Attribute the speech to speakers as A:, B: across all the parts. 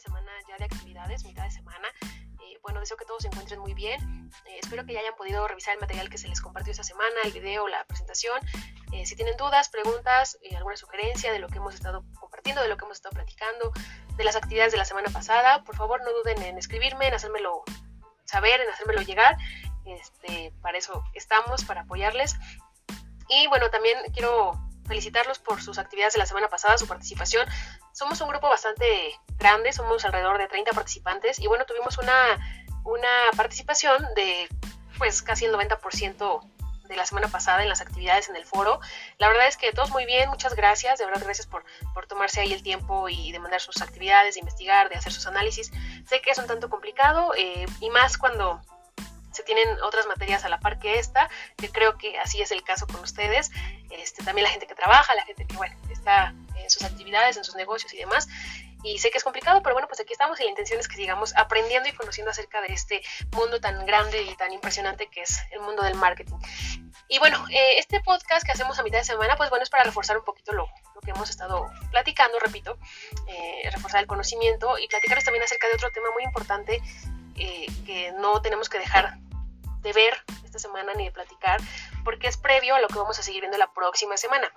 A: semana ya de actividades, mitad de semana. Eh, bueno, deseo que todos se encuentren muy bien. Eh, espero que ya hayan podido revisar el material que se les compartió esta semana, el video, la presentación. Eh, si tienen dudas, preguntas, alguna sugerencia de lo que hemos estado compartiendo, de lo que hemos estado platicando, de las actividades de la semana pasada, por favor no duden en escribirme, en hacérmelo saber, en hacérmelo llegar. Este, para eso estamos, para apoyarles. Y bueno, también quiero felicitarlos por sus actividades de la semana pasada, su participación. Somos un grupo bastante grande, somos alrededor de 30 participantes y bueno, tuvimos una, una participación de pues casi el 90% de la semana pasada en las actividades en el foro. La verdad es que todos muy bien, muchas gracias, de verdad gracias por, por tomarse ahí el tiempo y de mandar sus actividades, de investigar, de hacer sus análisis. Sé que es un tanto complicado eh, y más cuando se tienen otras materias a la par que esta, que creo que así es el caso con ustedes. Este, también la gente que trabaja, la gente que, bueno, está en sus actividades, en sus negocios y demás. Y sé que es complicado, pero bueno, pues aquí estamos y la intención es que sigamos aprendiendo y conociendo acerca de este mundo tan grande y tan impresionante que es el mundo del marketing. Y bueno, eh, este podcast que hacemos a mitad de semana, pues bueno, es para reforzar un poquito lo, que hemos estado platicando, repito, eh, reforzar el conocimiento y platicarles también acerca de otro tema muy importante eh, que no tenemos que dejar de ver esta semana ni de platicar, porque es previo a lo que vamos a seguir viendo la próxima semana.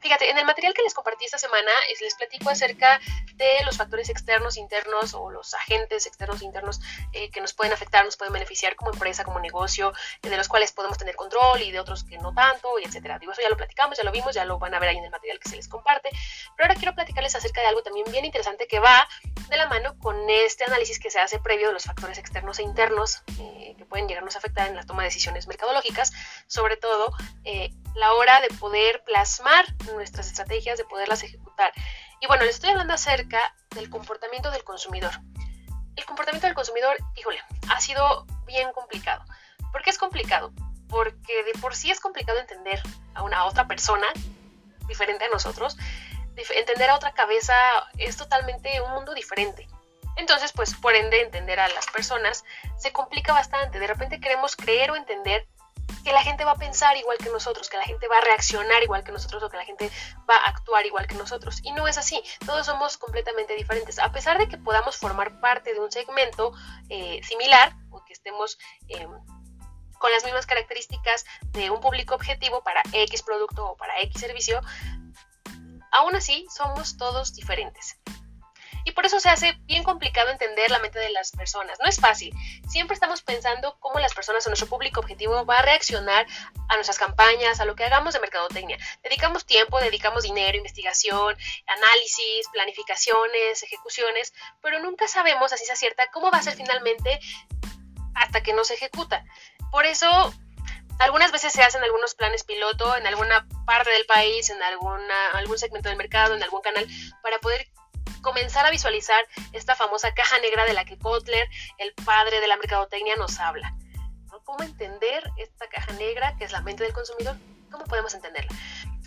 A: Fíjate, en el material que les compartí esta semana les platico acerca de los factores externos, internos o los agentes externos e internos eh, que nos pueden afectar, nos pueden beneficiar como empresa, como negocio, de los cuales podemos tener control y de otros que no tanto, y etcétera. Digo, eso ya lo platicamos, ya lo vimos, ya lo van a ver ahí en el material que se les comparte. Pero ahora quiero platicarles acerca de algo también bien interesante que va de la mano con este análisis que se hace previo de los factores externos e internos eh, que pueden llegarnos a afectar en la toma de decisiones mercadológicas, sobre todo eh, la hora de poder plasmar nuestras estrategias, de poderlas ejecutar. Y bueno, les estoy hablando acerca del comportamiento del consumidor. El comportamiento del consumidor, híjole, ha sido bien complicado. ¿Por qué es complicado? Porque de por sí es complicado entender a una otra persona diferente a nosotros. Entender a otra cabeza es totalmente un mundo diferente. Entonces, pues por ende, entender a las personas se complica bastante. De repente queremos creer o entender que la gente va a pensar igual que nosotros, que la gente va a reaccionar igual que nosotros o que la gente va a actuar igual que nosotros. Y no es así, todos somos completamente diferentes. A pesar de que podamos formar parte de un segmento eh, similar o que estemos... Em, con las mismas características de un público objetivo para X producto o para X servicio, aún así somos todos diferentes. Y por eso se hace bien complicado entender la mente de las personas. No es fácil. Siempre estamos pensando cómo las personas o nuestro público objetivo va a reaccionar a nuestras campañas, a lo que hagamos de mercadotecnia. Dedicamos tiempo, dedicamos dinero, investigación, análisis, planificaciones, ejecuciones, pero nunca sabemos, así se acierta, cómo va a ser finalmente hasta que no se ejecuta. Por eso algunas veces se hacen algunos planes piloto en alguna parte del país, en alguna, algún segmento del mercado, en algún canal, para poder comenzar a visualizar esta famosa caja negra de la que Kotler, el padre de la mercadotecnia, nos habla. ¿Cómo entender esta caja negra que es la mente del consumidor? ¿Cómo podemos entenderla?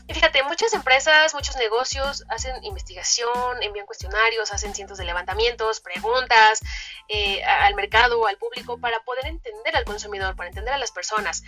A: Y fíjate, muchas empresas, muchos negocios hacen investigación, envían cuestionarios, hacen cientos de levantamientos, preguntas eh, al mercado, al público, para poder entender al consumidor, para entender a las personas.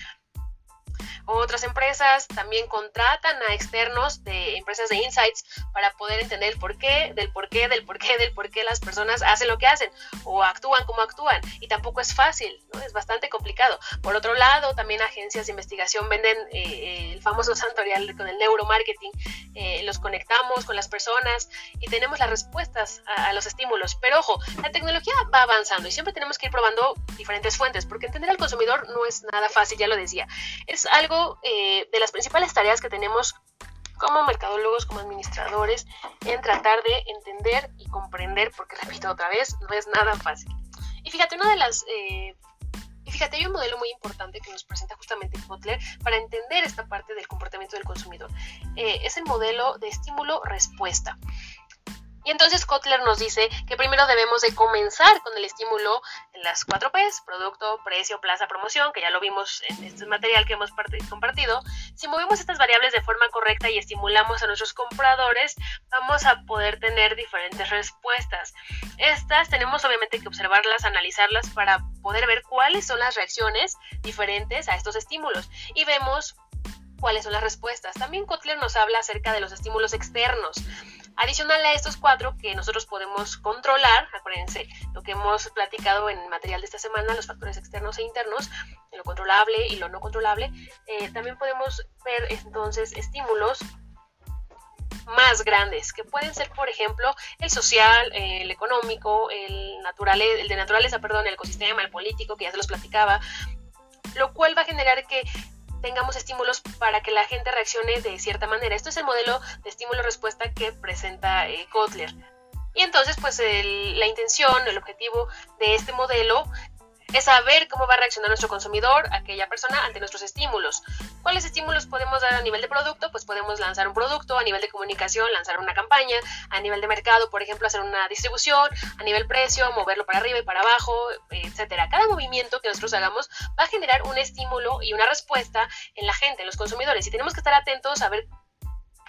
A: Otras empresas también contratan a externos de empresas de insights para poder entender el porqué, del porqué, del porqué, del porqué las personas hacen lo que hacen o actúan como actúan. Y tampoco es fácil, ¿no? es bastante complicado. Por otro lado, también agencias de investigación venden eh, eh, el famoso santorial con el neuromarketing. Eh, los conectamos con las personas y tenemos las respuestas a, a los estímulos. Pero ojo, la tecnología va avanzando y siempre tenemos que ir probando diferentes fuentes porque entender al consumidor no es nada fácil, ya lo decía. Es algo eh, de las principales tareas que tenemos como mercadólogos, como administradores, en tratar de entender y comprender, porque repito otra vez, no es nada fácil. Y fíjate, una de las... Eh, y fíjate, hay un modelo muy importante que nos presenta justamente Kotler para entender esta parte del comportamiento del consumidor. Eh, es el modelo de estímulo-respuesta. Y entonces Kotler nos dice que primero debemos de comenzar con el estímulo en las 4 P's, producto, precio, plaza, promoción, que ya lo vimos en este material que hemos compartido. Si movemos estas variables de forma correcta y estimulamos a nuestros compradores, vamos a poder tener diferentes respuestas. Estas tenemos obviamente que observarlas, analizarlas para poder ver cuáles son las reacciones diferentes a estos estímulos. Y vemos cuáles son las respuestas. También Kotler nos habla acerca de los estímulos externos. Adicional a estos cuatro que nosotros podemos controlar, acuérdense lo que hemos platicado en material de esta semana, los factores externos e internos, lo controlable y lo no controlable, eh, también podemos ver entonces estímulos más grandes, que pueden ser, por ejemplo, el social, el económico, el, natural, el de naturaleza, perdón, el ecosistema, el político, que ya se los platicaba, lo cual va a generar que tengamos estímulos para que la gente reaccione de cierta manera. Esto es el modelo de estímulo-respuesta que presenta eh. Y entonces, pues la intención, el objetivo de este modelo es saber cómo va a reaccionar nuestro consumidor, aquella persona, ante nuestros estímulos. ¿Cuáles estímulos podemos dar a nivel de producto? Pues podemos lanzar un producto, a nivel de comunicación, lanzar una campaña, a nivel de mercado, por ejemplo, hacer una distribución, a nivel precio, moverlo para arriba y para abajo, etcétera. Cada movimiento que nosotros hagamos va a generar un estímulo y una respuesta en la gente, en los consumidores, y tenemos que estar atentos a ver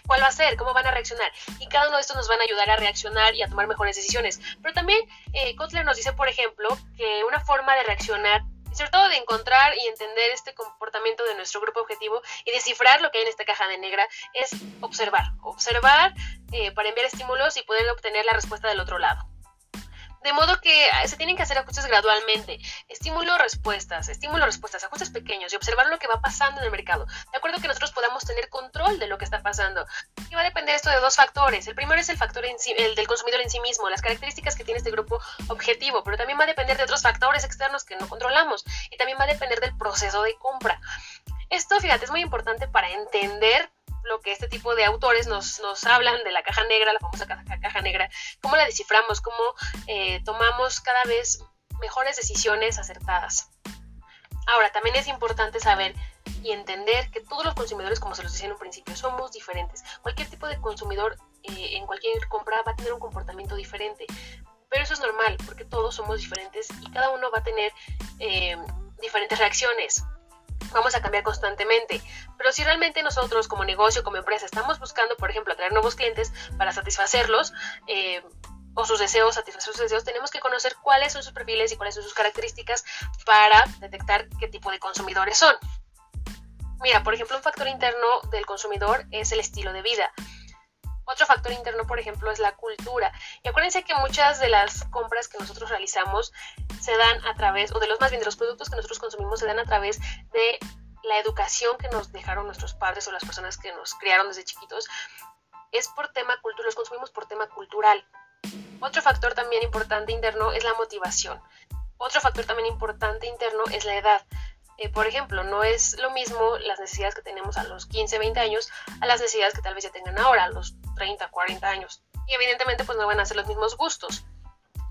A: cuál va a ser, cómo van a reaccionar. Y cada uno de estos nos van a ayudar a reaccionar y a tomar mejores decisiones. Pero también eh, Kotler nos dice, por ejemplo, que una forma de reaccionar sobre todo de encontrar y entender este comportamiento de nuestro grupo objetivo y descifrar lo que hay en esta caja de negra es observar, observar eh, para enviar estímulos y poder obtener la respuesta del otro lado. De modo que ah, se tienen que hacer ajustes gradualmente. Estímulo, respuestas, estímulo, respuestas, ajustes pequeños y observar lo que va pasando en el mercado. De acuerdo que nosotros podamos tener control de lo que está pasando. Y va a depender esto de dos factores. El primero es el factor en el del consumidor en sí mismo, las características que tiene este grupo objetivo, pero también va a depender de otros factores externos que no controlamos. Y también va a depender del proceso de compra. Esto, fíjate, es muy importante para entender lo que este tipo de autores nos, nos hablan de la caja negra, la famosa caja, negra, cómo la desciframos, cómo eh, tomamos cada vez mejores decisiones acertadas. Ahora, también es importante saber y entender que todos los consumidores, como se los decía en un principio, somos diferentes. Cualquier tipo de consumidor eh, en cualquier compra va a tener un comportamiento diferente. Pero eso es normal, porque todos somos diferentes y cada uno va a tener eh, diferentes reacciones vamos a cambiar constantemente. Pero si realmente nosotros como negocio, como empresa, estamos buscando, por ejemplo, atraer nuevos clientes para satisfacerlos, eh, o sus deseos, satisfacer sus deseos, tenemos que conocer cuáles son sus perfiles y cuáles son sus características para detectar qué tipo de consumidores son. Mira, por ejemplo, un factor interno del consumidor es el estilo de vida. Otro factor interno, por ejemplo, es la cultura. Y acuérdense que muchas de las compras que nosotros realizamos se dan a través, o de los más bien de los productos que nosotros consumimos se dan a través de la educación que nos dejaron nuestros padres o las personas que nos criaron desde chiquitos. Es por tema cultural, los consumimos por tema cultural. Otro factor también importante interno es la motivación. Otro factor también importante interno es la edad. Eh, por ejemplo, no es lo mismo las necesidades que tenemos a los 15, 20 años a las necesidades que tal vez ya tengan ahora, 30, 40 años. Y evidentemente pues no van a ser los mismos gustos.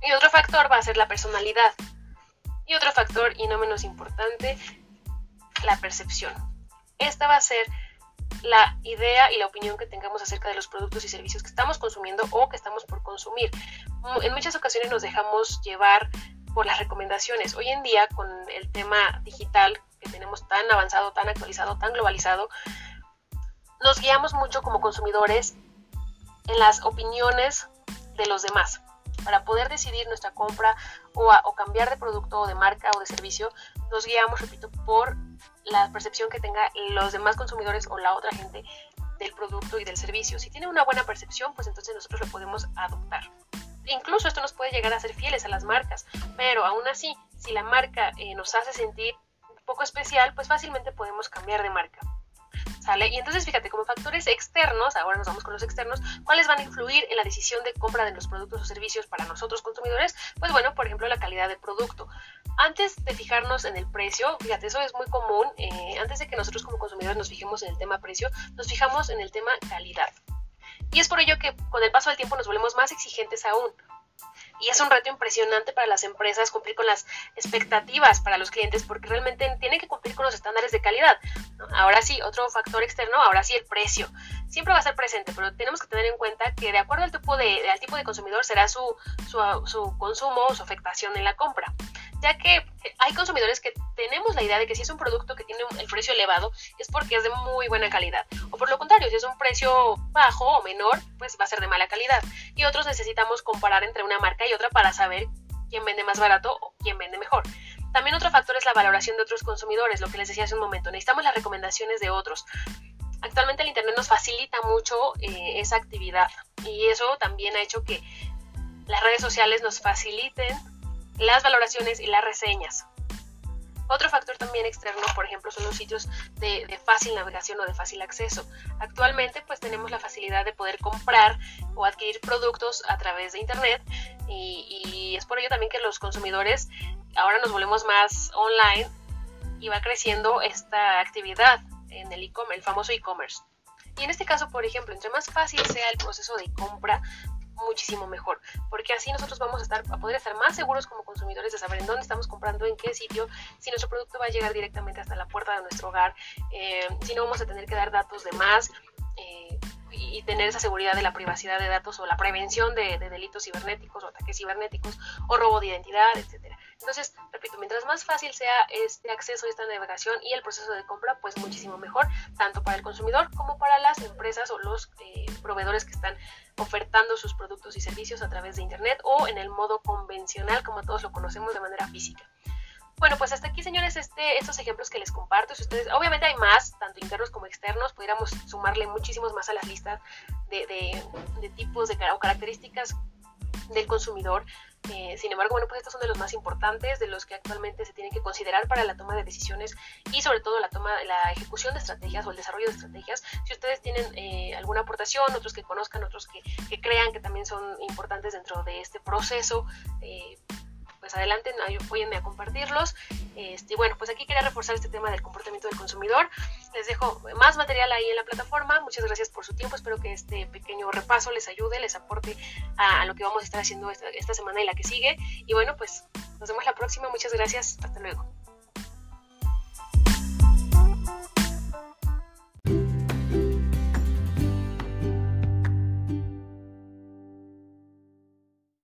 A: Y otro factor va a ser la personalidad. Y otro factor, y no menos importante, la percepción. Esta va a ser la idea y la opinión que tengamos acerca de los productos y servicios que estamos consumiendo o que estamos por consumir. En muchas ocasiones nos dejamos llevar por las recomendaciones. Hoy en día, con el tema digital que tenemos tan avanzado, tan actualizado, tan globalizado, nos guiamos mucho como consumidores en las opiniones de los demás. Para poder decidir nuestra compra o, cambiar de producto o de marca o de servicio, nos guiamos, repito, por la percepción que tenga los demás consumidores o la otra gente del producto y del servicio. Si tiene una buena percepción, pues entonces nosotros lo podemos adoptar incluso esto nos puede llegar a ser fieles a las marcas, pero aún así, si la marca eh, nos hace sentir poco especial, pues fácilmente podemos cambiar de marca. ¿Sale? Y entonces fíjate, como factores externos, ahora nos vamos con los externos, ¿cuáles van a influir en la decisión de compra de los productos o servicios para nosotros consumidores? Pues bueno, por ejemplo, la calidad del producto. Antes de fijarnos en el precio, fíjate, eso es muy común, eh, antes de que nosotros como consumidores nos fijemos en el tema precio, nos fijamos en el tema calidad. Y es por ello que con el paso del tiempo nos volvemos más exigentes aún. Y es un reto impresionante para las empresas cumplir con las expectativas para los clientes porque realmente tienen que cumplir con los estándares de calidad. Ahora sí, otro factor externo, ahora sí el precio. Siempre va a ser presente, pero tenemos que tener en cuenta que de acuerdo al tipo de, al tipo de consumidor será su, su, su consumo o su afectación en la compra ya que hay consumidores que tenemos la idea de que si es un producto que tiene el precio elevado es porque es de muy buena calidad. O por lo contrario, si es un precio bajo o menor, pues va a ser de mala calidad. Y otros necesitamos comparar entre una marca y otra para saber quién vende más barato o quién vende mejor. También otro factor es la valoración de otros consumidores, lo que les decía hace un momento. Necesitamos las recomendaciones de otros. Actualmente el Internet nos facilita mucho eh, esa actividad y eso también ha hecho que las redes sociales nos faciliten las valoraciones y las reseñas. Otro factor también externo, por ejemplo, son los sitios de, fácil navegación o de fácil acceso. Actualmente pues tenemos la facilidad de poder comprar o adquirir productos a través de Internet y, es por ello también que los consumidores ahora nos volvemos más online y va creciendo esta actividad en el e-commerce, el famoso e-commerce. Y en este caso, por ejemplo, entre más fácil sea el proceso de compra, muchísimo mejor, porque así nosotros vamos a, estar, a poder estar más seguros como consumidores de saber en dónde estamos comprando, en qué sitio, si nuestro producto va a llegar directamente hasta la puerta de nuestro hogar, eh, si no vamos a tener que dar datos de más. Eh, y tener esa seguridad de la privacidad de datos o la prevención de, de, delitos cibernéticos o ataques cibernéticos o robo de identidad, etcétera. Entonces, repito, mientras más fácil sea este acceso y esta navegación y el proceso de compra, pues muchísimo mejor, tanto para el consumidor como para las empresas o los eh, proveedores que están ofertando sus productos y servicios a través de Internet o en el modo convencional, como todos lo conocemos de manera física. Bueno, pues hasta aquí, señores, este, estos ejemplos que les comparto. Si ustedes, obviamente hay más, tanto internos como externos, pudiéramos sumarle muchísimos más a las listas de, de tipos de, o características del consumidor. Eh, sin embargo, bueno, pues estos son de los más importantes, de los que actualmente se tienen que considerar para la toma de decisiones y sobre todo la toma, la ejecución de estrategias o el desarrollo de estrategias. Si ustedes tienen eh, alguna aportación, otros que conozcan, otros que, que, crean que también son importantes dentro de este proceso, eh, pues adelante, apóyenme a compartirlos. Este, bueno, pues aquí quería reforzar este tema del comportamiento del consumidor. Les dejo más material ahí en la plataforma. Muchas gracias por su tiempo. Espero que este pequeño repaso les ayude, les aporte a, lo que vamos a estar haciendo esta semana y la que sigue. Y bueno, pues nos vemos la próxima. Muchas gracias. Hasta luego.